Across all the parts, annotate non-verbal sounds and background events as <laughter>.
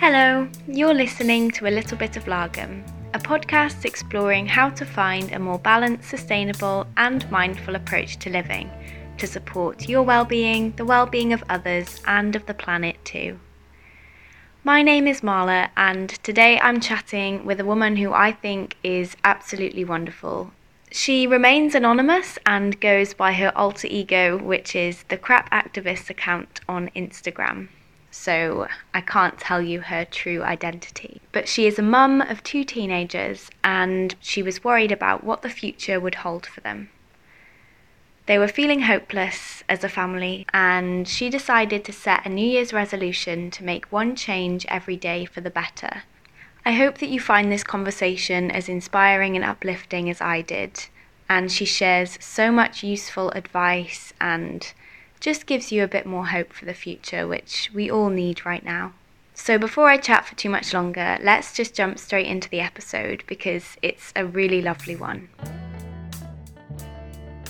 Hello, you're listening to A Little Bit of Lagom, a podcast exploring how to find a more balanced, sustainable, and mindful approach to living to support your well-being, the well-being of others, and of the planet too. My name is Marla, and today I'm chatting with a woman who I think is absolutely wonderful. She remains anonymous and goes by her alter ego, which is the Crap Activist account on Instagram so I can't tell you her true identity. But she is a mum of two teenagers and she was worried about what the future would hold for them. They were feeling hopeless as a family, and she decided to set a New Year's resolution to make one change every day for the better. I hope that you find this conversation as inspiring and uplifting as I did, and she shares so much useful advice and just gives you a bit more hope for the future, which we all need right now. So, before I chat for too much longer, let's just jump straight into the episode because it's a really lovely one.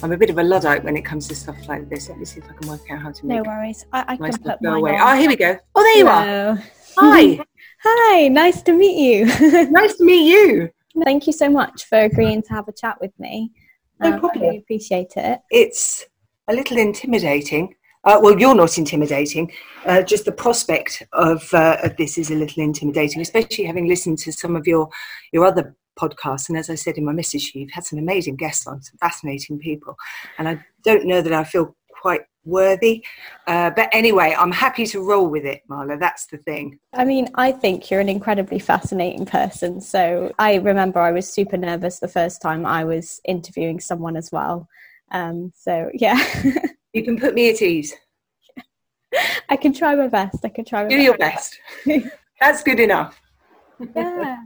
I'm a bit of a luddite when it comes to stuff like this. Let me see if I can work out how to make No worries. I, I can stuff put go mine away. on. Oh, here we go. Oh, there you are. Hi. <laughs> Hi, nice to meet you. <laughs> nice to meet you. Thank you so much for agreeing to have a chat with me. No Um, problem. I really appreciate it. It's a little intimidating. Uh, well, you're not intimidating. Uh, just the prospect of, uh, of this is a little intimidating, especially having listened to some of your your other podcasts. And as I said in my message, you, you've had some amazing guests on, some fascinating people. And I don't know that I feel quite worthy. Uh, but anyway, I'm happy to roll with it, Marla. That's the thing. I mean, I think you're an incredibly fascinating person. So I remember I was super nervous the first time I was interviewing someone as well. Um, so yeah, <laughs> You can put me at ease. I can try my best. I can try my Do best. your best. That's good enough. yeah.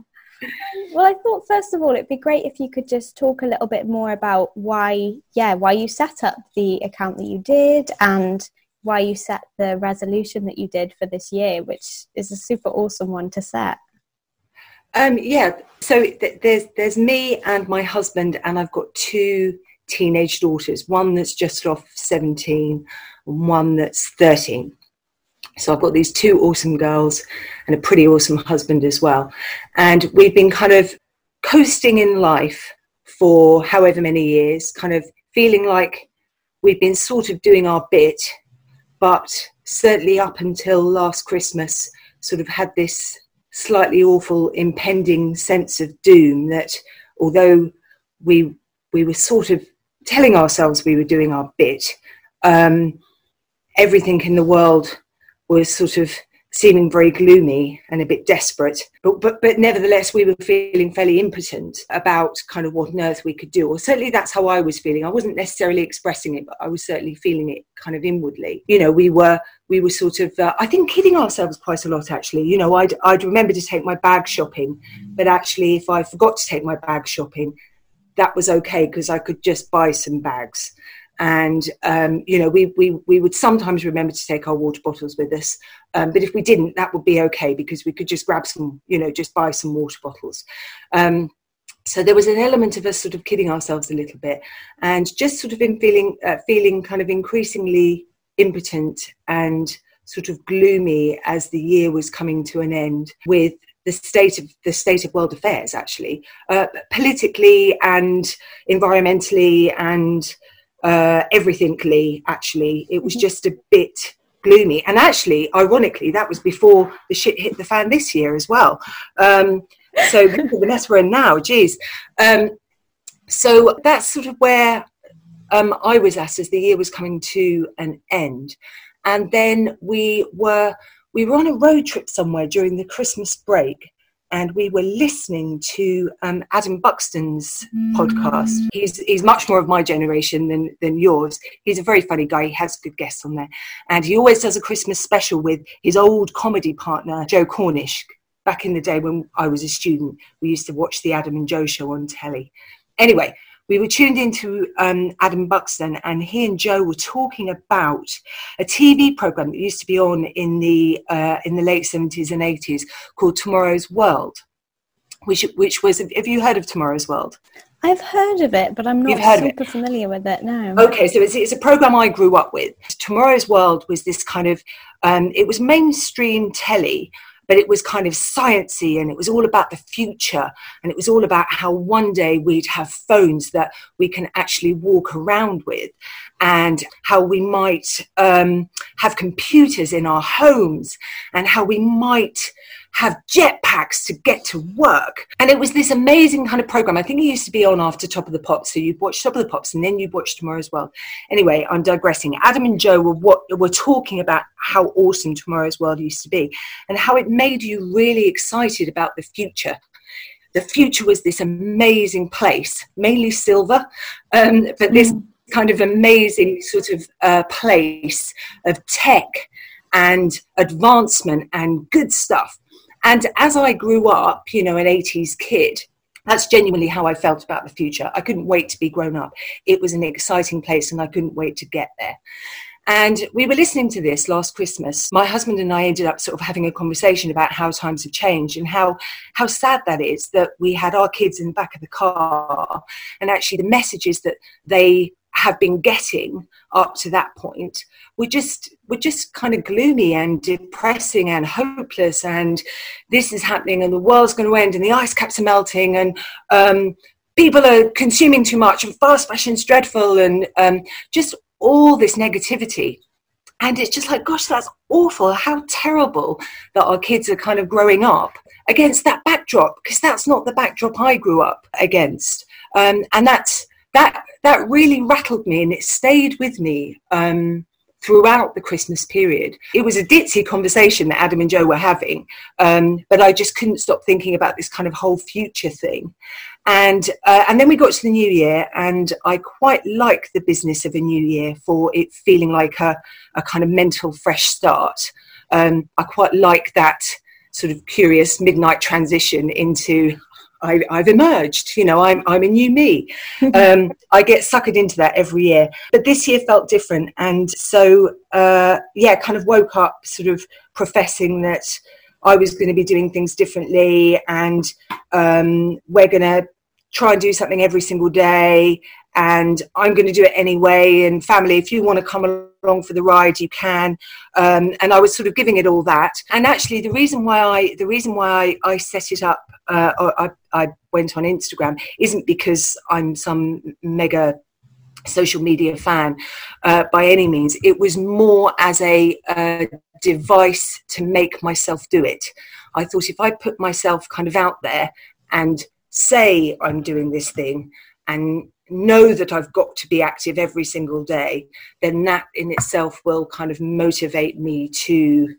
Well, I thought first of all it'd be great if you could just talk a little bit more about why, yeah, why you set up the account that you did and why you set the resolution that you did for this year, which is a super awesome one to set. Um, yeah, so th- there's there's me and my husband, and I've got two teenage daughters. One that's just off seventeen, and one that's thirteen. So I've got these two awesome girls and a pretty awesome husband as well. And we've been kind of coasting in life for however many years, kind of feeling like we've been sort of doing our bit, but certainly up until last Christmas, sort of had this slightly awful impending sense of doom that although we we were sort of telling ourselves we were doing our bit, um, everything in the world was sort of seeming very gloomy and a bit desperate. But, but, but nevertheless, we were feeling fairly impotent about kind of what on earth we could do. Or certainly that's how I was feeling. I wasn't necessarily expressing it, but I was certainly feeling it kind of inwardly. You know, we were we were sort of uh, I think kidding ourselves quite a lot actually. You know, I'd I'd remember to take my bag shopping, but actually if I forgot to take my bag shopping, that was okay because I could just buy some bags. And um, you know, we, we we would sometimes remember to take our water bottles with us, um, but if we didn't, that would be okay because we could just grab some, you know, just buy some water bottles. Um, so there was an element of us sort of kidding ourselves a little bit, and just sort of in feeling uh, feeling kind of increasingly impotent and sort of gloomy as the year was coming to an end with the state of the state of world affairs actually uh, politically and environmentally and uh, everythingly actually. It was just a bit gloomy. And actually ironically that was before the shit hit the fan this year as well. Um, so <laughs> the mess we're in now geez. Um, so that's sort of where um, I was at as the year was coming to an end. And then we were we were on a road trip somewhere during the Christmas break and we were listening to um, Adam Buxton's podcast. He's, he's much more of my generation than, than yours. He's a very funny guy. He has good guests on there. And he always does a Christmas special with his old comedy partner, Joe Cornish. Back in the day when I was a student, we used to watch the Adam and Joe show on telly. Anyway, we were tuned into um, Adam Buxton, and he and Joe were talking about a TV program that used to be on in the uh, in the late seventies and eighties called Tomorrow's World, which which was have you heard of Tomorrow's World? I've heard of it, but I'm not heard of it? super familiar with it now. Okay, so it's, it's a program I grew up with. Tomorrow's World was this kind of, um, it was mainstream telly, but it was kind of sciency and it was all about the future and it was all about how one day we'd have phones that we can actually walk around with and how we might um, have computers in our homes and how we might have jetpacks to get to work. And it was this amazing kind of program. I think it used to be on after Top of the Pops. So you'd watch Top of the Pops and then you'd watch Tomorrow as well. Anyway, I'm digressing. Adam and Joe were what were talking about how awesome Tomorrow's World used to be and how it made you really excited about the future. The future was this amazing place, mainly silver, um, but this mm. kind of amazing sort of uh, place of tech and advancement and good stuff and as I grew up, you know, an 80s kid, that's genuinely how I felt about the future. I couldn't wait to be grown up. It was an exciting place and I couldn't wait to get there. And we were listening to this last Christmas. My husband and I ended up sort of having a conversation about how times have changed and how, how sad that is that we had our kids in the back of the car and actually the messages that they have been getting up to that point were just were just kind of gloomy and depressing and hopeless and this is happening and the world's going to end and the ice caps are melting and um, people are consuming too much and fast fashion's dreadful and um, just all this negativity. And it's just like gosh that's awful. How terrible that our kids are kind of growing up against that backdrop because that's not the backdrop i grew up against. Um, and that's that that really rattled me and it stayed with me um, throughout the Christmas period. It was a ditzy conversation that Adam and Joe were having, um, but I just couldn't stop thinking about this kind of whole future thing. And uh, and then we got to the new year, and I quite like the business of a new year for it feeling like a, a kind of mental fresh start. Um, I quite like that sort of curious midnight transition into I, have emerged. You know, I'm I'm a new me. <laughs> Um, I get suckered into that every year, but this year felt different, and so uh, yeah, kind of woke up sort of professing that I was going to be doing things differently, and um, we're going to try and do something every single day, and I'm going to do it anyway. And family, if you want to come along for the ride, you can. Um, and I was sort of giving it all that. And actually, the reason why I the reason why I, I set it up, uh, I, I went on Instagram, isn't because I'm some mega social media fan uh, by any means. It was more as a uh, device to make myself do it. I thought if I put myself kind of out there and say I'm doing this thing and know that I've got to be active every single day, then that in itself will kind of motivate me to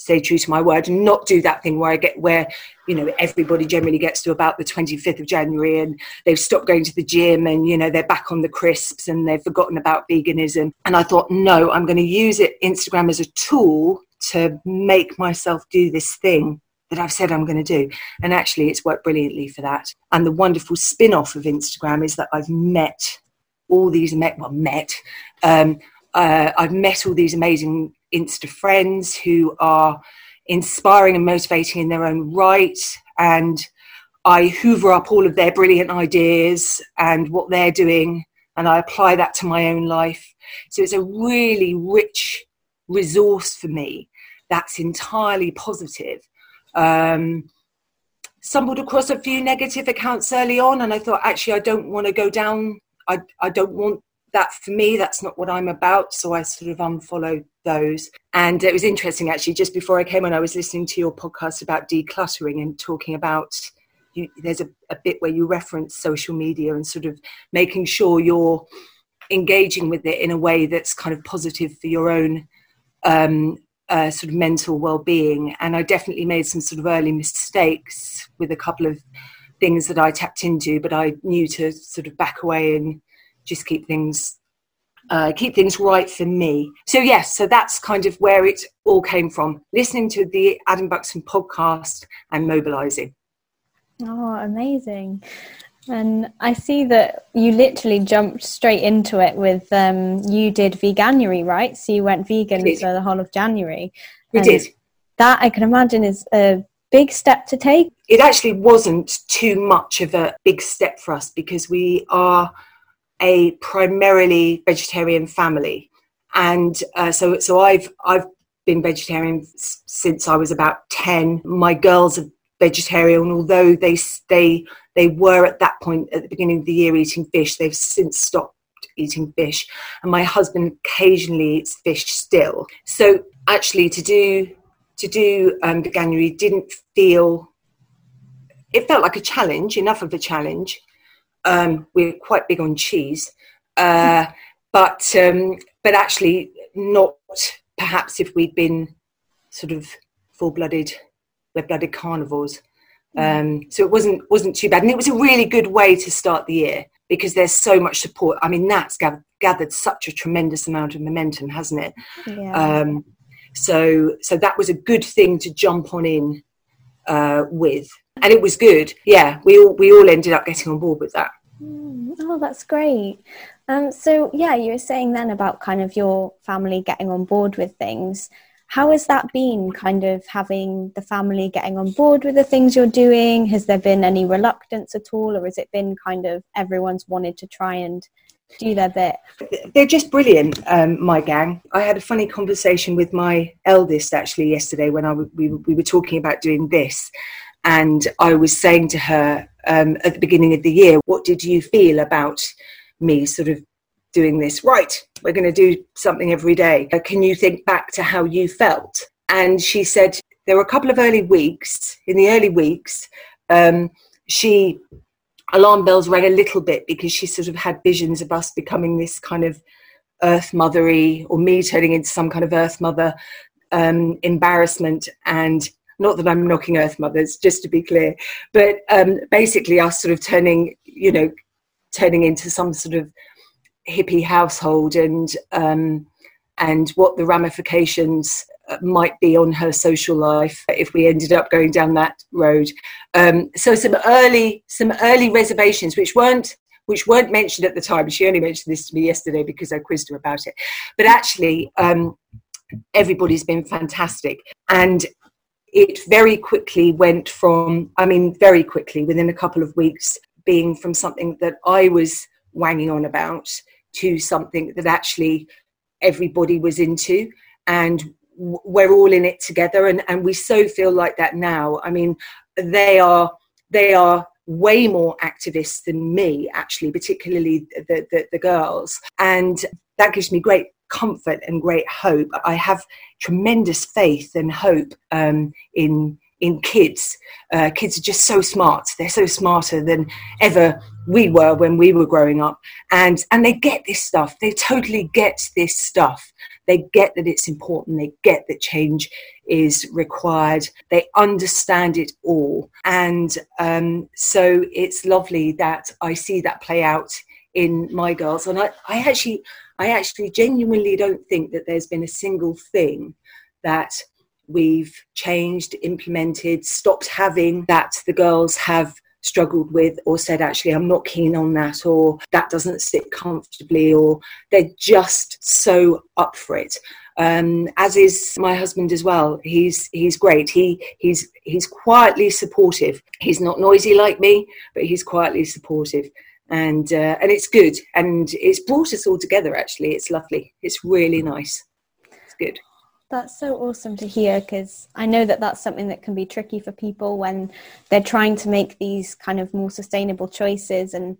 stay true to my word and not do that thing where I get where you know everybody generally gets to about the 25th of January and they've stopped going to the gym and you know they're back on the crisps and they've forgotten about veganism. And I thought no I'm going to use it Instagram as a tool to make myself do this thing that I've said I'm going to do. And actually, it's worked brilliantly for that. And the wonderful spin off of Instagram is that I've met all these, met, well, met, um, uh, I've met all these amazing Insta friends who are inspiring and motivating in their own right. And I hoover up all of their brilliant ideas and what they're doing, and I apply that to my own life. So it's a really rich resource for me that's entirely positive um, stumbled across a few negative accounts early on, and I thought, actually, I don't want to go down. I, I don't want that for me. That's not what I'm about. So I sort of unfollowed those. And it was interesting, actually, just before I came on, I was listening to your podcast about decluttering and talking about. You, there's a, a bit where you reference social media and sort of making sure you're engaging with it in a way that's kind of positive for your own um, uh, sort of mental well-being. And i definitely made some sort of early mistakes with a couple of things that i tapped into but i knew to sort of back away and just keep things uh, keep things right for me. So yes so that's kind of where it all came from listening to the adam buxton podcast and mobilizing. Oh amazing and I see that you literally jumped straight into it with um, you did veganuary, right? So you went vegan for the whole of January. We did. That I can imagine is a big step to take. It actually wasn't too much of a big step for us because we are a primarily vegetarian family, and uh, so so I've I've been vegetarian since I was about 10. My girls are vegetarian, although they, they, they were at that point at the beginning of the year eating fish. They've since stopped eating fish. And my husband occasionally eats fish still. So actually to do to do um, Veganuary didn't feel it felt like a challenge, enough of a challenge. Um, we're quite big on cheese, uh, but um, but actually not perhaps if we'd been sort of full-blooded, red-blooded carnivores. Mm. Um, so it wasn't wasn't too bad, and it was a really good way to start the year because there's so much support. I mean, that's gathered, gathered such a tremendous amount of momentum, hasn't it? Yeah. Um, so so that was a good thing to jump on in uh, with, and it was good. Yeah, we all we all ended up getting on board with that. Mm, oh, that's great. Um, so yeah, you were saying then about kind of your family getting on board with things. How has that been, kind of having the family getting on board with the things you're doing? Has there been any reluctance at all, or has it been kind of everyone's wanted to try and do their bit? They're just brilliant, um, my gang. I had a funny conversation with my eldest actually yesterday when I w- we, we were talking about doing this. And I was saying to her um, at the beginning of the year, what did you feel about me sort of doing this? Right, we're going to do something every day. Uh, can you think back to how you felt? And she said, there were a couple of early weeks, in the early weeks, um, she alarm bells rang a little bit because she sort of had visions of us becoming this kind of earth mothery or me turning into some kind of earth mother um, embarrassment and not that I'm knocking earth mothers, just to be clear, but um, basically us sort of turning, you know, turning into some sort of hippie household and um, and what the ramifications might be on her social life if we ended up going down that road. Um, so some early some early reservations which weren't which weren't mentioned at the time. She only mentioned this to me yesterday because I quizzed her about it. But actually, um, everybody's been fantastic, and it very quickly went from I mean, very quickly within a couple of weeks, being from something that I was wanging on about to something that actually everybody was into and we're all in it together and, and we so feel like that now. I mean they are they are way more activists than me actually particularly the, the, the girls and that gives me great comfort and great hope. I have tremendous faith and hope um, in in kids. Uh, kids are just so smart. They're so smarter than ever we were when we were growing up. And, and they get this stuff. They totally get this stuff. They get that it's important. They get that change is required. They understand it all. And um, so it's lovely that I see that play out in my girls. And I, I actually, I actually genuinely don't think that there's been a single thing that we've changed, implemented, stopped having that the girls have struggled with or said actually i'm not keen on that or that doesn't sit comfortably or they're just so up for it. Um, as is my husband as well. He's he's great. He he's he's quietly supportive. He's not noisy like me but he's quietly supportive. And uh, and it's good. And it's brought us all together actually. It's lovely. It's really nice. It's good that's so awesome to hear because I know that that's something that can be tricky for people when they're trying to make these kind of more sustainable choices and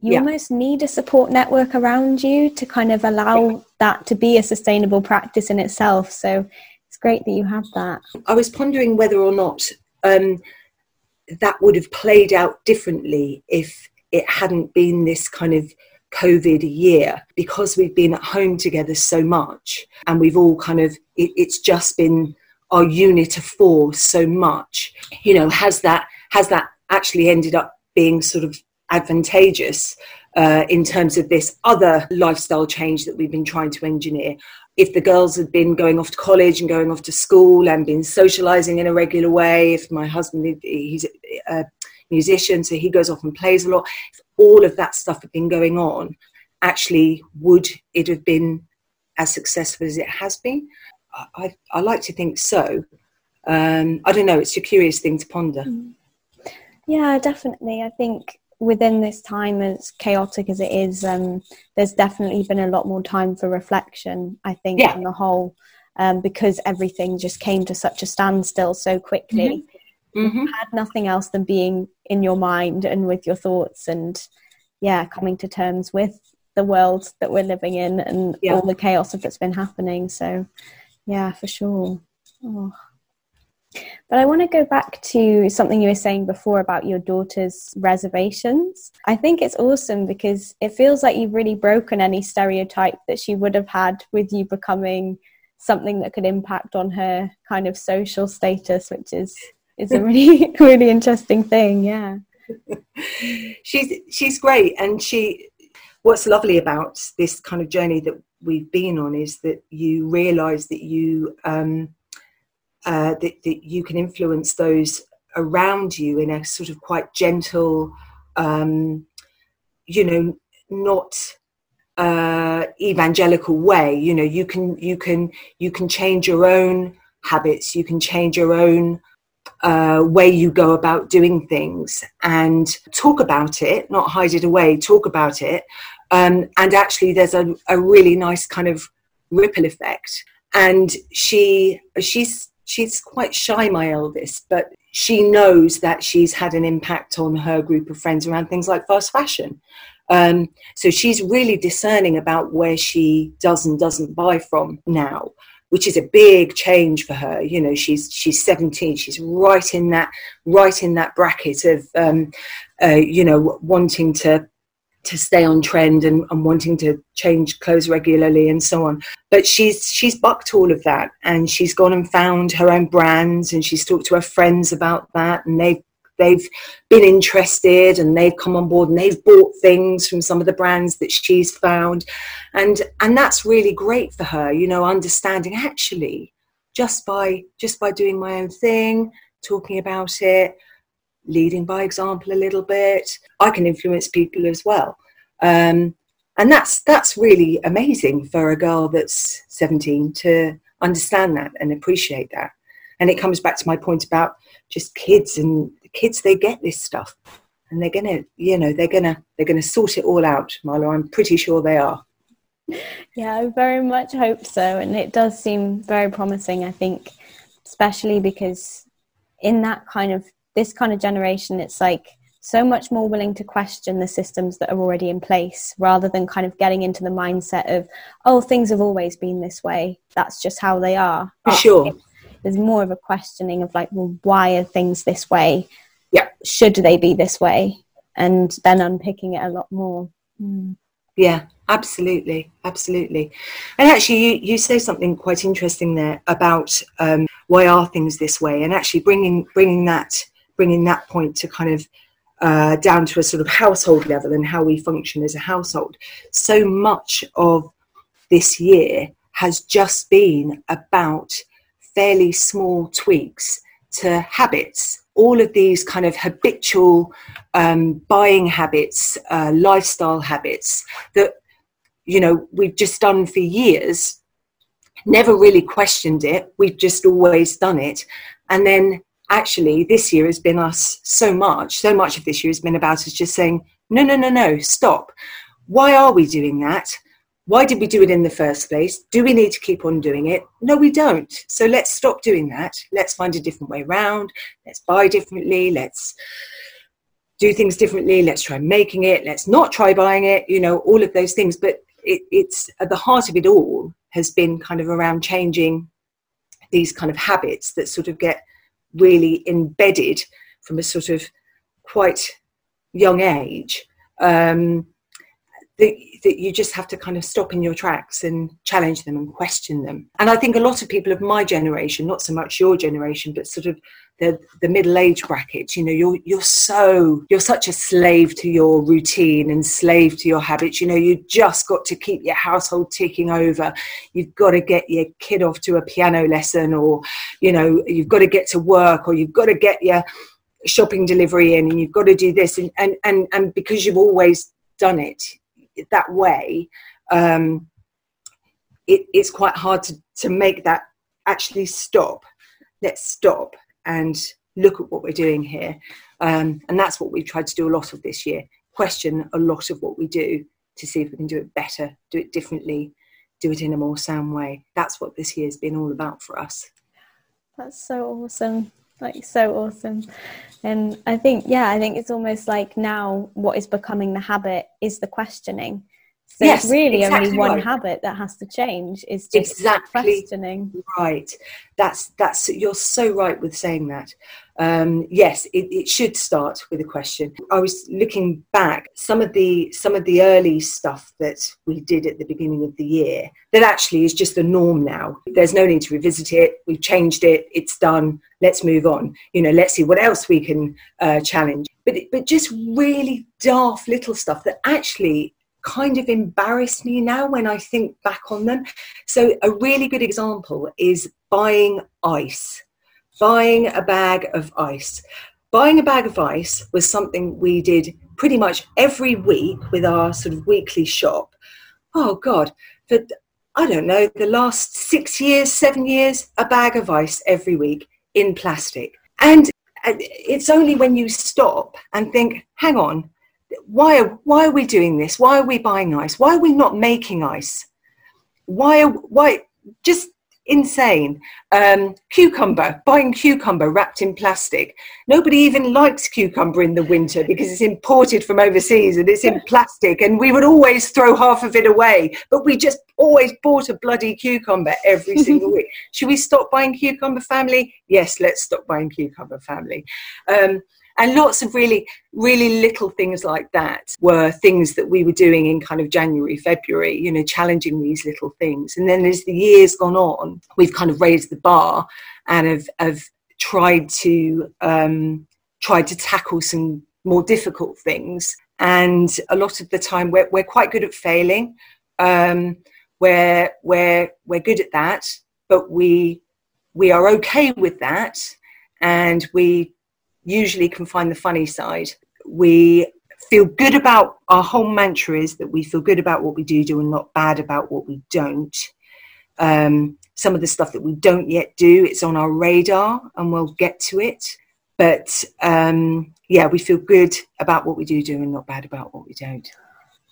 you yeah. almost need a support network around you to kind of allow yeah. that to be a sustainable practice in itself. So it's great that you have that. I was pondering whether or not um, that would have played out differently if it hadn't been this kind of COVID year because we've been at home together so much and we've all kind of, it, it's just been our unit of four so much. You know, has that, has that actually ended up being sort of advantageous uh, in terms of this other lifestyle change that we've been trying to engineer? if the girls had been going off to college and going off to school and been socializing in a regular way, if my husband, he's a musician, so he goes off and plays a lot, if all of that stuff had been going on, actually, would it have been as successful as it has been? I, I like to think so. Um, I don't know, it's a curious thing to ponder. Mm. Yeah, definitely. I think within this time, as chaotic as it is, um, there's definitely been a lot more time for reflection, I think, yeah. on the whole. um, because everything just came to such a standstill so quickly. Mm-hmm. Mm-hmm. had nothing else than being in your mind and with your thoughts and yeah, coming to terms with the world that we're living in and yeah. all the chaos that's been happening. So yeah, for sure. Oh. But I want to go back to something you were saying before about your daughter's reservations. I think it's awesome because it feels like you've really broken any stereotype that she would have had with you becoming something that could impact on her kind of social status, which is is a really <laughs> really interesting thing. Yeah. <laughs> she's she's great and she what's lovely about this kind of journey that we've been on is that you realize that you um, uh, that, that you can influence those around you in a sort of quite gentle, um, you know, not uh, evangelical way. You know, you can you can you can change your own habits. You can change your own uh, way you go about doing things and talk about it, not hide it away. Talk about it, um, and actually, there's a, a really nice kind of ripple effect. And she she's she's quite shy, my eldest, but she knows that she's had an impact on her group of friends around things like fast fashion. Um, so she's really discerning about where she does and doesn't buy from now, which is a big change for her. You know, she's she's 17. She's right in that right in that bracket of um, uh, you know wanting to to stay on trend and, and, wanting to change clothes regularly and so on. But she's she's bucked all of that and she's gone and found her own brands and she's talked to her friends about that and they've they've been interested and they've come on board and they've bought things from some of the brands that she's found and and that's really great for her you know understanding actually just by just by doing my own thing talking about it leading by example a little bit. I can influence people as well. Um, and that's that's really amazing for a girl that's 17 to understand that and appreciate that. And it comes back to my point about just kids and kids they get this stuff and they're gonna you know they're gonna they're gonna sort it all out Marla I'm pretty sure they are yeah I very much hope so and it does seem very promising I think especially because in that kind of this kind of generation, it's like so much more willing to question the systems that are already in place rather than kind of getting into the mindset of, oh, things have always been this way. That's just how they are. For sure. There's more of a questioning of like, well, why are things this way? Yeah. Should they be this way? And then unpicking it a lot more. Mm. Yeah, absolutely, absolutely. And actually, you, you say something quite interesting there about um, why are things this way, and actually bringing bringing that bringing that point to kind of uh, down to a sort of household level and how we function as a household. So much of this year has just been about fairly small tweaks to habits. All of these kind of habitual um, buying habits, uh, lifestyle habits that you know we've just done for years, never really questioned it. We've just always done it, and then actually this year has been us so much so much of this year has been about us just saying no no no no stop why are we doing that why did we do it in the first place? Do we need to keep on doing it? No we don't. So let's stop doing that. Let's find a different way around. Let's buy differently. Let's do things differently. Let's try making it. Let's not try buying it you know all of those things. But it, it's at the heart of it all has been kind of around changing these kind of habits that sort of get really embedded from a sort of quite young age. Um, that, that you just have to kind of stop in your tracks and challenge them and question them. And I think a lot of people of my generation, not so much your generation, but sort of the, the middle age bracket, you know, you're you're so you're such a slave to your routine and slave to your habits. You know, you just got to keep your household ticking over. You've got to get your kid off to a piano lesson, or you know, you've got to get to work, or you've got to get your shopping delivery in, and you've got to do this, and and and, and because you've always done it that way, um, it, it's quite hard to, to make that actually stop. Let's stop and look at what we're doing here. Um, and that's what we've tried to do a lot of this year question a lot of what we do to see if we can do it better, do it differently, do it in a more sound way. That's what this year's been all about for us. That's so awesome. Like so awesome. And I think, yeah, I think it's almost like now what is becoming the habit is the questioning. So yes, it's really exactly only one right. habit that has to change is just exactly questioning. Right. That's that's you're so right with saying that. Um, yes, it, it, should start with a question. I was looking back some of the some of the early stuff that we did at the beginning of the year that actually is just the norm now. There's no need to revisit it. We've changed it. It's done. Let's move on. You know, let's see what else we can uh, challenge. But but just really daft little stuff that actually kind of embarrass me now when I think back on them. So a really good example is buying ice buying a bag of ice. Buying a bag of ice was something we did pretty much every week with our sort of weekly shop. Oh God, for I don't know, the last six years, seven years, a bag of ice every week in plastic. And it's only when you stop and think, hang on, why are, why are we doing this? Why are we buying ice? Why are we not making ice? Why, are, why, just insane. Um, cucumber, buying cucumber wrapped in plastic. Nobody even likes cucumber in the winter because it's imported from overseas and it's in plastic, and we would always throw half of it away. But we just always bought a bloody cucumber every <laughs> single week. Should we stop buying cucumber family? Yes, let's stop buying cucumber family. Um, and lots of really really little things like that were things that we were doing in kind of january february you know challenging these little things. And then as the years gone on we've kind of raised the bar and have, have tried to um, tried to tackle some more difficult things. And a lot of the time we're, we're quite good at failing. Um, we're, we're, we're good at that but we we are okay with that. And we usually can find the funny side. We feel good about our whole mantra is that we feel good about what we do do and not bad about what we don't. Um, some of the stuff that we don't yet do, it's on our radar and we'll get to it. But um, yeah, we feel good about what we do do and not bad about what we don't.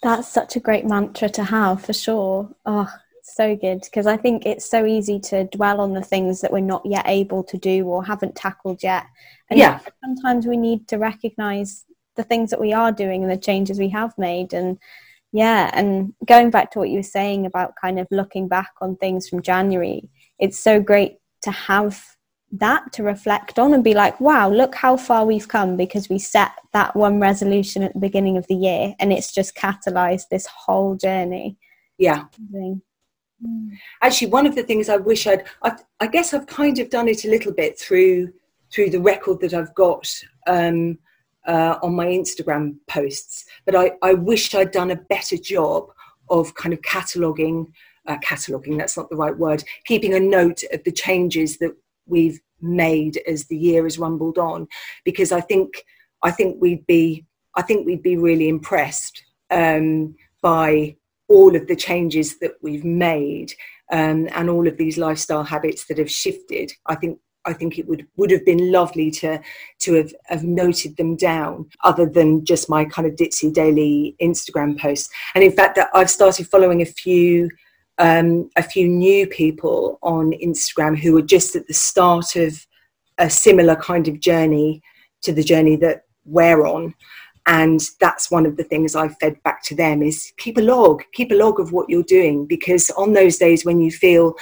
That's such a great mantra to have for sure. Oh, so good because I think it's so easy to dwell on the things that we're not yet able to do or haven't tackled yet. And yeah. sometimes we need to recognize the things that we are doing and the changes we have made. And yeah, and going back to what you were saying about kind of looking back on things from January, it's so great to have that to reflect on and be like, wow, look how far we've come because we set that one resolution at the beginning of the year and it's just catalyzed this whole journey. Yeah. Actually, one of the things I wish I'd, I, I, guess I've kind of done it a little bit through through the record that I've got um, uh, on my Instagram posts, but I, I wish I'd done a better job of kind of cataloguing, uh, cataloguing, that's not the right word, keeping a note of the changes that we've made as the year has rumbled on, because I think I think we'd be I think we'd be really impressed um, by all of the changes that we've made um, and all of these lifestyle habits that have shifted. I think I think it would would have been lovely to to have, have noted them down, other than just my kind of ditzy daily Instagram posts. And in fact, that I've started following a few um, a few new people on Instagram who are just at the start of a similar kind of journey to the journey that we're on and that's one of the things i've fed back to them is keep a log keep a log of what you're doing because on those days when you feel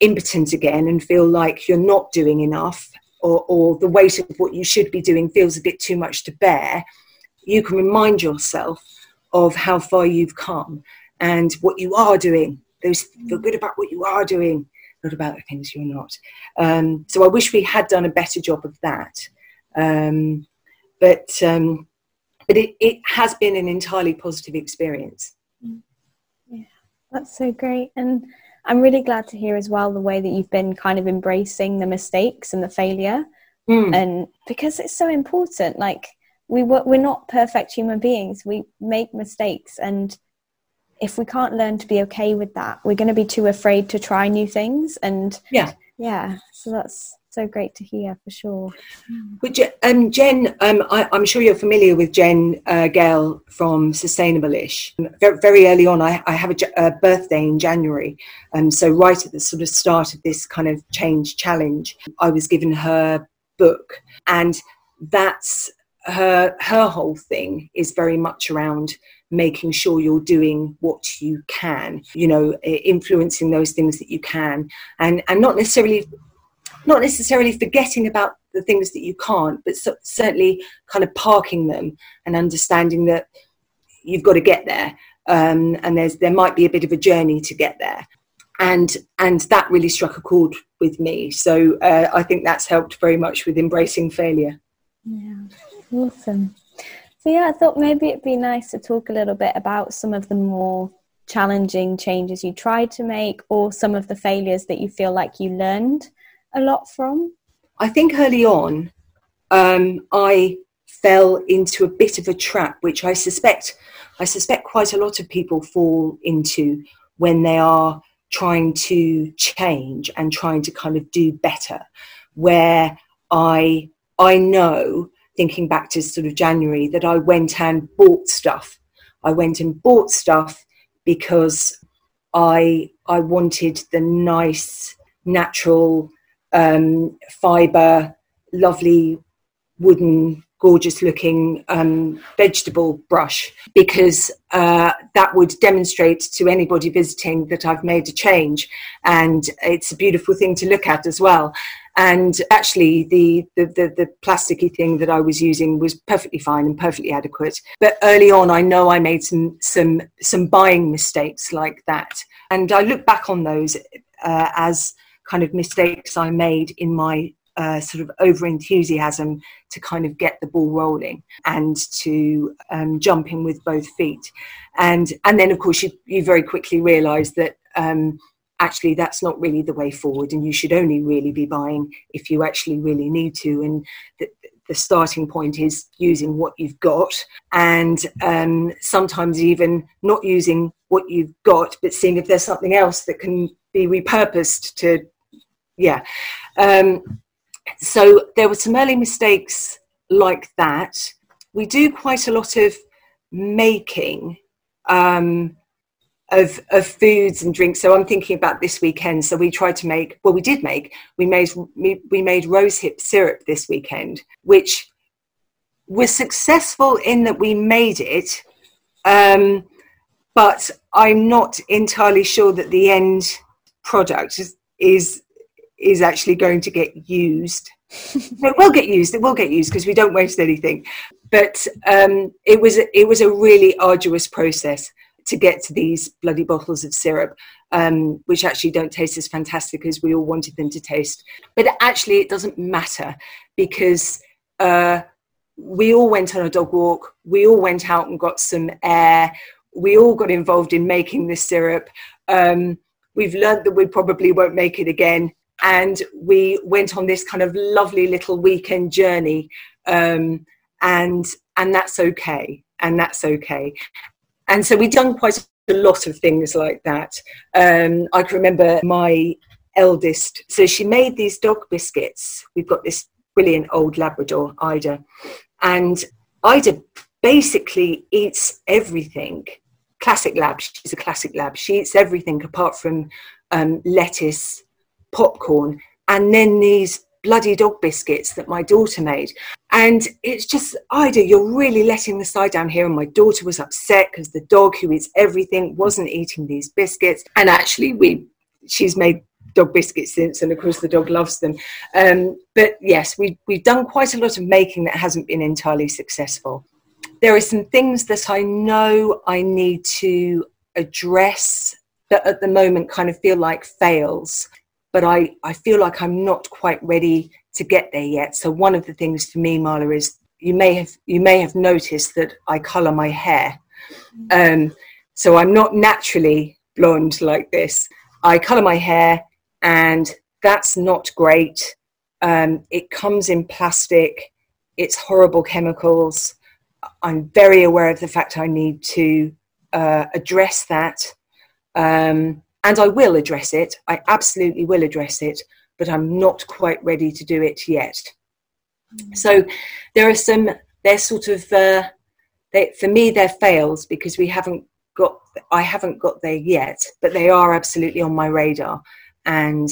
impotent again and feel like you're not doing enough or, or the weight of what you should be doing feels a bit too much to bear you can remind yourself of how far you've come and what you are doing. Those feel good about what you are doing not about the things you're not. Um, so i wish we had done a better job of that. Um, but um, but it, it has been an entirely positive experience. Yeah, that's so great. And I'm really glad to hear as well the way that you've been kind of embracing the mistakes and the failure. Mm. And because it's so important, like we we're not perfect human beings. We make mistakes, and if we can't learn to be okay with that, we're going to be too afraid to try new things. And yeah, yeah so that's so great to hear for sure. You, um, Jen, um, I, am sure you're familiar with Jen uh, Gale from Sustainable-ish. Very, very early on, I, I have a, a, birthday in January, and um, so right at the sort of start of this kind of change challenge, I was given her book, and that's her her whole thing is very much around making sure you're doing what you can you know influencing those things that you can and and not necessarily not necessarily forgetting about the things that you can't, but certainly kind of parking them and understanding that you've got to get there. Um, and there's there might be a bit of a journey to get there, and and that really struck a chord with me. So uh, I think that's helped very much with embracing failure. Yeah, awesome. So yeah, I thought maybe it'd be nice to talk a little bit about some of the more challenging changes you tried to make, or some of the failures that you feel like you learned a lot from? I think early on, um, I fell into a bit of a trap, which I suspect I suspect quite a lot of people fall into when they are trying to change and trying to kind of do better. Where I I know, thinking back to sort of January, that I went and bought stuff. I went and bought stuff because I I wanted the nice natural um, fibre, lovely wooden, gorgeous looking um, vegetable brush because uh, that would demonstrate to anybody visiting that I've made a change. And it's a beautiful thing to look at as well. And actually, the, the, the, the plasticky thing that I was using was perfectly fine and perfectly adequate. But early on, I know I made some, some, some buying mistakes like that. And I look back on those uh, as kind of mistakes I made in my uh, sort of over enthusiasm to kind of get the ball rolling and to um, jump in with both feet. And, and then, of course, you, you very quickly realize that um, actually that's not really the way forward and you should only really be buying if you actually really need to. And the, the starting point is using what you've got and um, sometimes even not using what you've got, but seeing if there's something else that can be repurposed to yeah. Um, so there were some early mistakes like that. We do quite a lot of making um, of, of foods and drinks. So I'm thinking about this weekend. So we tried to make, well, we did make, we made, we, made rosehip syrup this weekend, which was successful in that we made it. Um, but I'm not entirely sure that the end product is, is is actually going to get used. it will get used. It will get used because we don't waste anything. But um, it was it was a really arduous process to get to these bloody bottles of syrup, um, which actually don't taste as fantastic as we all wanted them to taste. But actually, it doesn't matter because uh, we all went on a dog walk. We all went out and got some air. We all got involved in making the syrup. Um, we've learned that we probably won't make it again and we went on this kind of lovely little weekend journey um, and and that's okay and that's okay. And so we've done quite a lot of things like that. Um, i can remember my eldest so she made these dog biscuits. We've got this brilliant old labrador ida. And ida basically eats everything. Classic lab she's a classic lab. She eats everything apart from um, lettuce popcorn, and then these bloody dog biscuits that my daughter made. And it's just, Ida, you're really letting the side down here. And my daughter was upset because the dog who eats everything wasn't eating these biscuits. And actually, we she's made dog biscuits since, and of course the dog loves them. Um, but yes, we, we've done quite a lot of making that hasn't been entirely successful. There are some things that I know I need to address that at the moment kind of feel like fails but I, I feel like I'm not quite ready to get there yet. So one of the things for me, Marla, is you may have you may have noticed that I colour my hair. Um, so I'm not naturally blonde like this. I colour my hair, and that's not great. Um, it comes in plastic. It's horrible chemicals. I'm very aware of the fact I need to uh, address that. Um, and I will address it. I absolutely will address it. but I'm not quite ready to do it yet. Mm. So there are some, they're sort of, uh, they, for me, they're fails because we haven't got, I haven't got there yet, but they are absolutely on my radar. And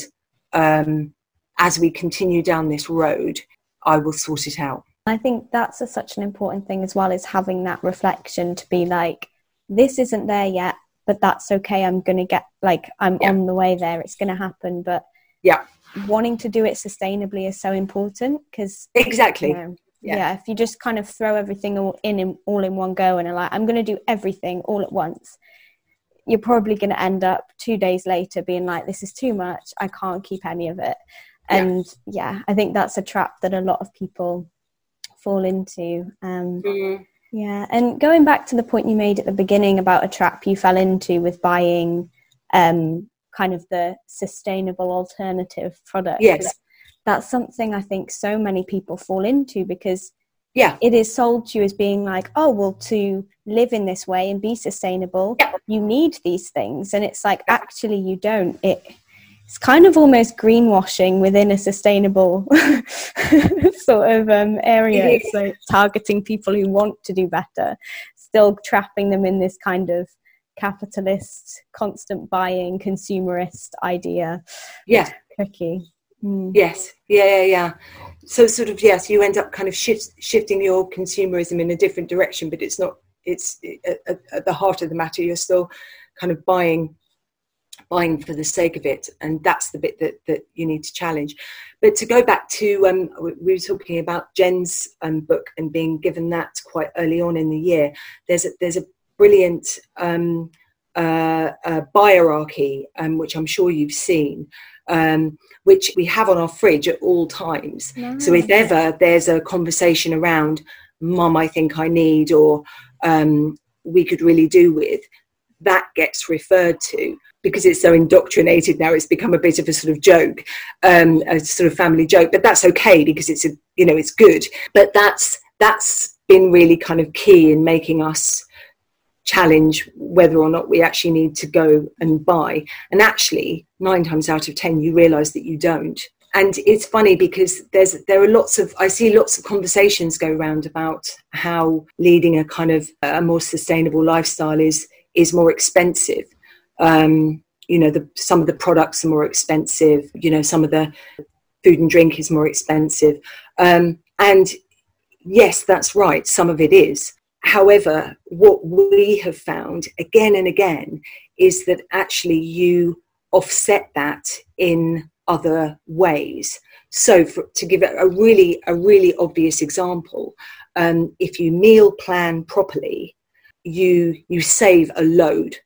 um, as we continue down this road, I will sort it out. I think that's a, such an important thing as well is having that reflection to be like, this isn't there yet, but that's okay. I'm going to get like, I'm yeah. on the way there. It's going to happen. But yeah, wanting to do it sustainably is so important because exactly. You know, yeah. yeah. if you just kind of throw everything all in, in all in one go and are like, I'm going to do everything all at once, you're probably going to end up two days later being like, this is too much. I can't keep any of it. And yeah, yeah I think that's a trap that a lot of people fall into. Um, mm. Yeah, and going back to the point you made at the beginning about a trap you fell into with buying um, kind of the sustainable alternative product. Yes. That's something I think so many people fall into because yeah it is sold to you as being like oh well to live in this way and be sustainable yeah. you need these things and it's like actually you don't it it's kind of almost greenwashing within a sustainable <laughs> sort of um, area. Like targeting people who want to do better, still trapping them in this kind of capitalist, constant buying, consumerist idea. Yeah. Tricky. Mm. Yes. Yeah, yeah, yeah. So sort of yes, you end up kind of shift, shifting your consumerism in a different direction, but it's not. It's at, at the heart of the matter. You're still kind of buying buying for the sake of it and that's the bit that, that you need to challenge. But to go back to um, we were talking about jen's um, book and being given that quite early on in the year there's a, there's a brilliant um, uh, uh, um, which i'm sure you've seen um, which we have on our fridge at all times. Nice. so if ever there's a conversation around mum i think i need or um, we could really do with that gets referred to because it's so indoctrinated now it's become a bit of a sort of joke um, a sort of family joke but that's okay because it's a you know it's good. But that's that's been really kind of key in making us challenge whether or not we actually need to go and buy. And actually nine times out of ten you realize that you don't. And it's funny because there's there are lots of i see lots of conversations go around about how leading a kind of a more sustainable lifestyle is is more expensive um, you know, the, some of the products are more expensive. You know, some of the food and drink is more expensive. Um, and yes, that's right. Some of it is. However, what we have found again and again is that actually you offset that in other ways. So, for, to give a really a really obvious example, um, if you meal plan properly, you you save a load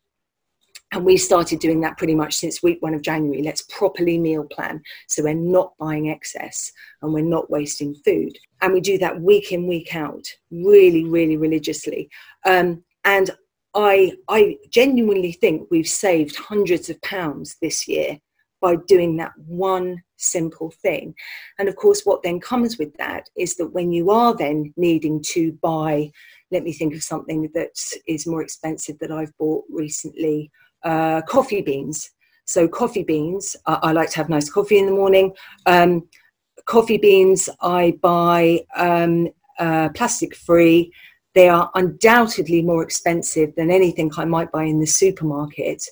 and we started doing that pretty much since week one of January. Let's properly meal plan so we're not buying excess and we're not wasting food. And we do that week in, week out, really, really religiously. Um, and I, I genuinely think we've saved hundreds of pounds this year by doing that one simple thing. And of course, what then comes with that is that when you are then needing to buy, let me think of something that is more expensive that I've bought recently uh, coffee beans. So coffee beans, uh, I like to have nice coffee in the morning. Um, coffee beans I buy um, uh, plastic free. They are undoubtedly more expensive than anything I might buy in the supermarket,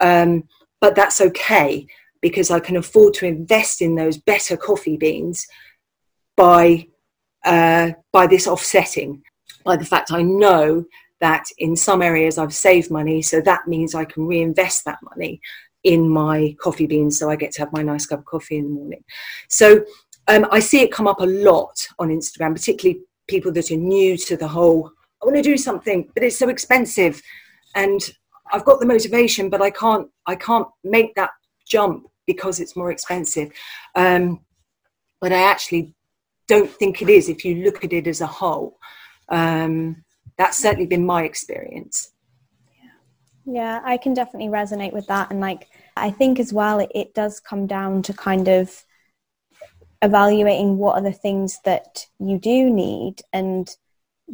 um, but that's okay because I can afford to invest in those better coffee beans by uh, by this offsetting, by the fact I know that in some areas I've saved money, so that means I can reinvest that money in my coffee beans, so I get to have my nice cup of coffee in the morning. So um, I see it come up a lot on Instagram, particularly people that are new to the whole. I want to do something, but it's so expensive, and I've got the motivation, but I can't. I can't make that jump because it's more expensive. Um, but I actually don't think it is if you look at it as a whole. Um, that's certainly been my experience. Yeah i can definitely resonate with that. And like i think as well it, it does come down to kind of evaluating what are the things that you do need. And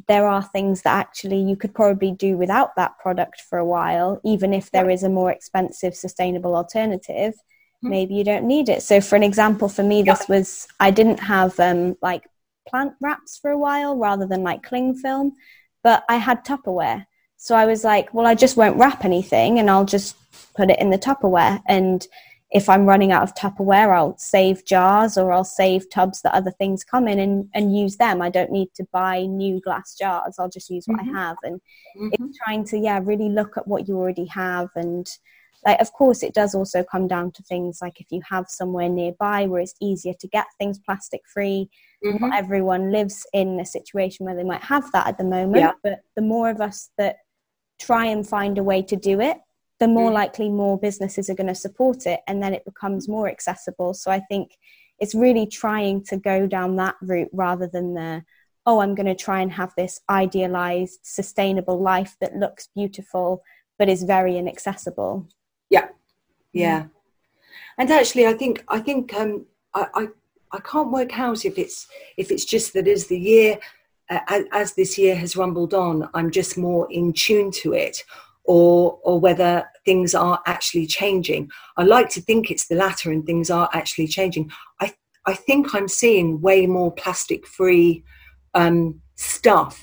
there are things that actually you could probably do without that product for a while even if there is a more expensive sustainable alternative. Mm-hmm. maybe you don't need it. So, for an example, for me, this was I didn't have um, like plant wraps for a while rather than like cling film, but I had Tupperware. So I was like, well, I just won't wrap anything and I'll just put it in the Tupperware. And if I'm running out of Tupperware, I'll save jars or I'll save tubs that other things come in and, and use them. I don't need to buy new glass jars. I'll just use what mm-hmm. I have. And mm-hmm. it's trying to, yeah, really look at what you already have. And like, of course, it does also come down to things like if you have somewhere nearby where it's easier to get things plastic free. Mm-hmm. Not everyone lives in a situation where they might have that at the moment. Yeah. But the more of us that try and find a way to do it, the more mm. likely more businesses are going to support it and then it becomes more accessible so i think it's really trying to go down that route rather than the oh i'm going to try and have this idealized sustainable life that looks beautiful but is very inaccessible yeah yeah mm. and actually i think i think um I, I i can't work out if it's if it's just that as the year uh, as, this year has rumbled on i'm just more in tune to it or or whether things are actually changing. I like to think it's the latter and things are actually changing. I I think I'm seeing way more plastic free um, stuff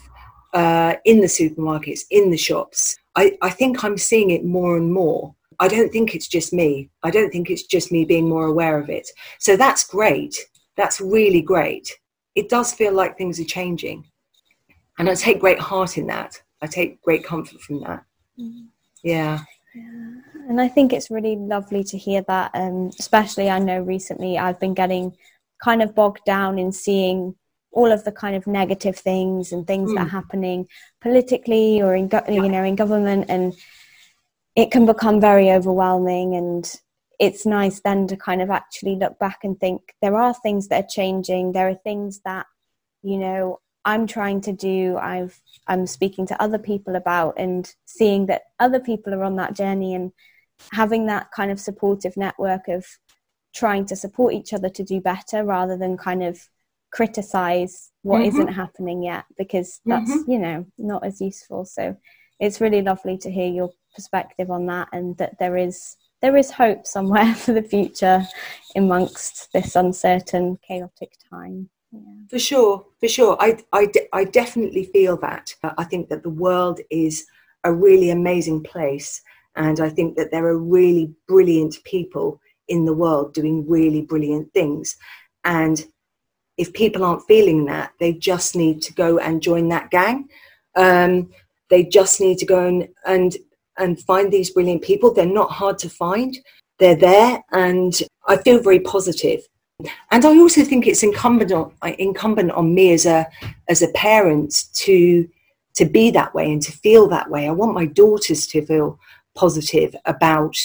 uh, in the supermarkets, in the shops. I, I think I'm seeing it more and more. I don't think it's just me. I don't think it's just me being more aware of it. So that's great. That's really great. It does feel like things are changing. And I take great heart in that. I take great comfort from that. Mm. Yeah. Yeah. And I think it's really lovely to hear that. Um, especially, I know recently I've been getting kind of bogged down in seeing all of the kind of negative things and things mm. that are happening politically or in go- you know in government, and it can become very overwhelming. And it's nice then to kind of actually look back and think there are things that are changing. There are things that you know I'm trying to do, I've I'm speaking to other people about and seeing that other people are on that journey and having that kind of supportive network of trying to support each other to do better rather than kind of criticize what mm-hmm. not happening yet because that's mm-hmm. you know not as useful so it's really lovely to hear your perspective on that and that there is there is hope somewhere <laughs> for the future amongst this uncertain chaotic time for sure, for sure. I, I, I definitely feel that. I think that the world is a really amazing place. And I think that there are really brilliant people in the world doing really brilliant things. And if people aren't feeling that, they just need to go and join that gang. Um, they just need to go and, and and find these brilliant people. They're not hard to find. They're there, and I feel very positive. and I also think it's incumbent on incumbent on me as a as a parent to to be that way and to feel that way. I want my daughters to feel positive about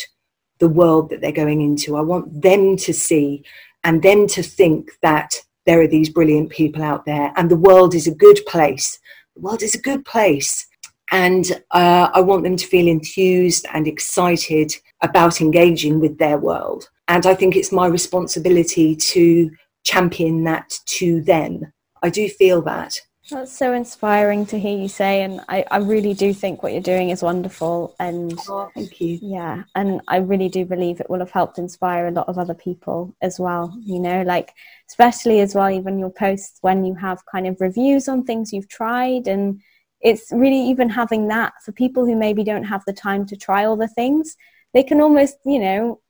the world that they're going into. I want them to see and them to think that there are these brilliant people out there and the world is a good place. The world is a good place. And uh, I want them to feel enthused and excited about engaging with their world. And I think it's my responsibility to champion that to them. I do feel that. That's so inspiring to hear you say, and I, I really do think what you're doing is wonderful. And oh, thank you. Yeah, and I really do believe it will have helped inspire a lot of other people as well. You know, like especially as well, even your posts when you have kind of reviews on things you've tried, and it's really even having that for people who maybe don't have the time to try all the things. They can almost, you know,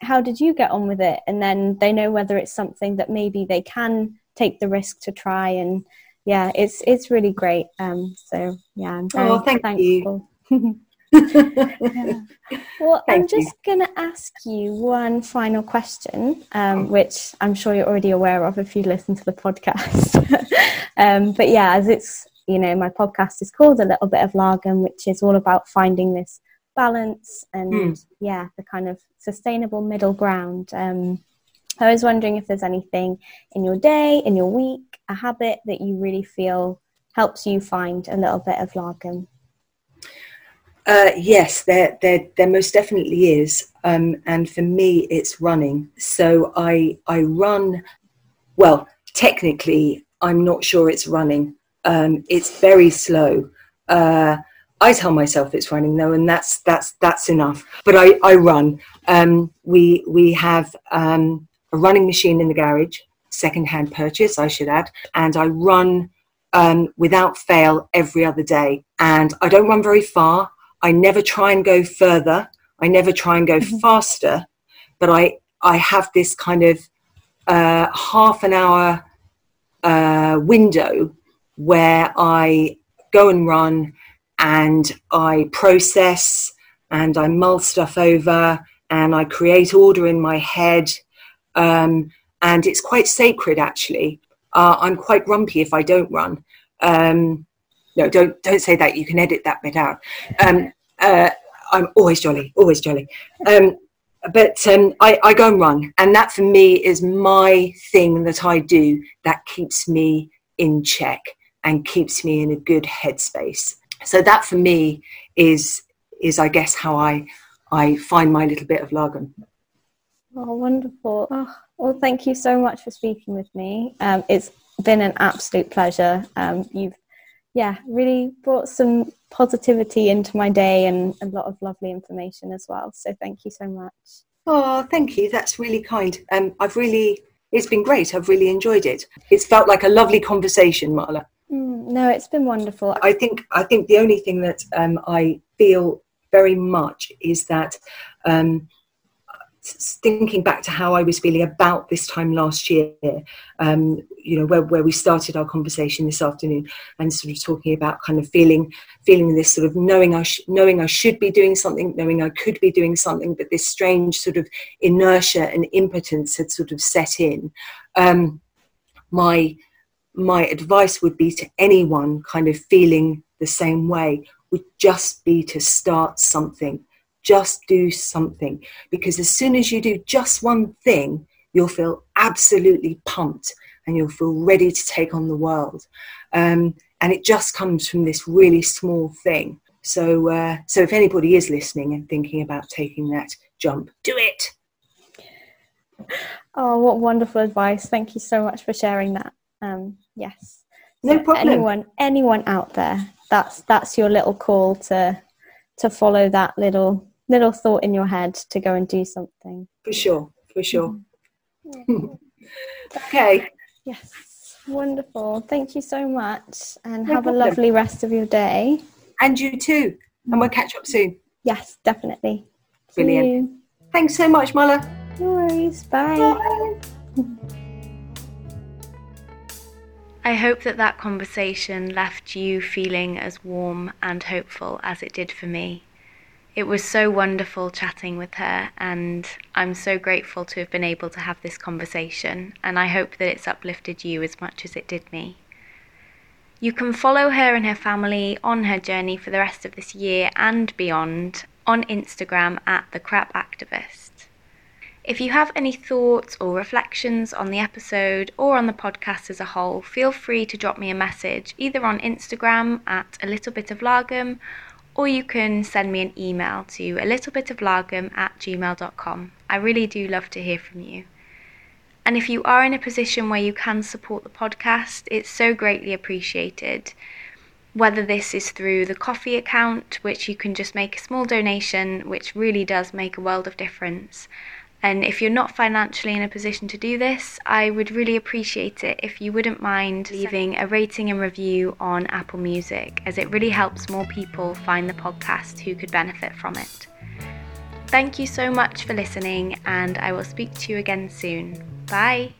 how did you get on with it? And then they know whether it's something that maybe they can take the risk to try. And yeah, it's it's really great. Um, so yeah, I'm very oh, thank thankful. <laughs> You. yeah. Well, Thank I'm just going to ask you one final question, um, which I'm sure you're already aware of if you listen to the podcast. <laughs> um, but yeah, as it's, you know, my podcast is called A Little Bit of Lagom, which is all about finding this balance and mm. yeah the kind of sustainable middle ground um, i was wondering if there's anything in your day in your week a habit that you really feel helps you find a little bit of lagom uh, yes, there, there, there most definitely is, um, and for me, it's running. So I, I run. Well, technically, I'm not sure it's running. Um, it's very slow. Uh, I tell myself it's running though, and that's that's that's enough. But I, I run. Um, we we have um, a running machine in the garage, second-hand purchase, I should add, and I run um, without fail every other day. And I don't run very far. I never try and go further. I never try and go mm-hmm. faster, but I I have this kind of uh, half an hour uh, window where I go and run and I process and I mull stuff over and I create order in my head. Um, and it's quite sacred, actually. Uh, I'm quite grumpy if I don't run. Um, no, don't don't say that. You can edit that bit out. Um, uh, I'm always jolly, always jolly. Um, but um, I, I, go and run, and that for me is my thing that I do that keeps me in check and keeps me in a good headspace. So that for me is is I guess how I I find my little bit of Lagom. Oh, wonderful! Oh, well, thank you so much for speaking with me. Um, it's been an absolute pleasure. Um, you've yeah really brought some positivity into my day and a lot of lovely information as well. So thank you so much. Oh, thank you. That's really kind. Um, I've really, it's been great. I've really enjoyed it. It's felt like a lovely conversation, Marla. Mm, no, it's been wonderful. I think I think the only thing that um, I feel very much is that um, thinking back to how I was feeling about this time last year, um, you know, where, where we started our conversation this afternoon, and sort of talking about kind of feeling feeling this sort of knowing I sh- knowing I should be doing something, knowing I could be doing something, but this strange sort of inertia and impotence had sort of set in. Um, my my advice would be to anyone kind of feeling the same way would just be to start something just do something. Because as soon as you do just one thing, you'll feel absolutely pumped and you'll feel ready to take on the world. Um, and it just comes from this really small thing. So, uh, so if anybody is listening and thinking about taking that jump, do it. Oh, what wonderful advice! Thank you so much for sharing that. Um, yes, no problem. Anyone, anyone out there, that's that's your little call to to follow that little little thought in your head to go and do something. For sure, for sure. Mm-hmm. <laughs> okay. Yes, wonderful. Thank you so much and no have problem. a lovely rest of your day. And you too. And we'll catch up soon. Yes, definitely. Brilliant. Thanks so much, Marla. No worries. Bye. Bye. I hope that that conversation left you feeling as warm and hopeful as it did for me. It was so wonderful chatting with her, and I'm so grateful to have been able to have this conversation, and I hope that it's uplifted you as much as it did me. You can follow her and her family on her journey for the rest of this year and beyond on Instagram at The Crap Activist. If you have any thoughts or reflections on the episode or on the podcast as a whole, feel free to drop me a message either on Instagram at a little bit of lagom or you can send me an email to a little bit of lagom at gmail.com. I really do love to hear from you. And if you are in a position where you can support the podcast, it's so greatly appreciated. Whether this is through the Ko-fi account, which you can just make a small donation, which really does make a world of difference, and if you're not financially in a position to do this, I would really appreciate it if you wouldn't mind leaving a rating and review on Apple Music, as it really helps more people find the podcast who could benefit from it. Thank you so much for listening, and I will speak to you again soon. Bye.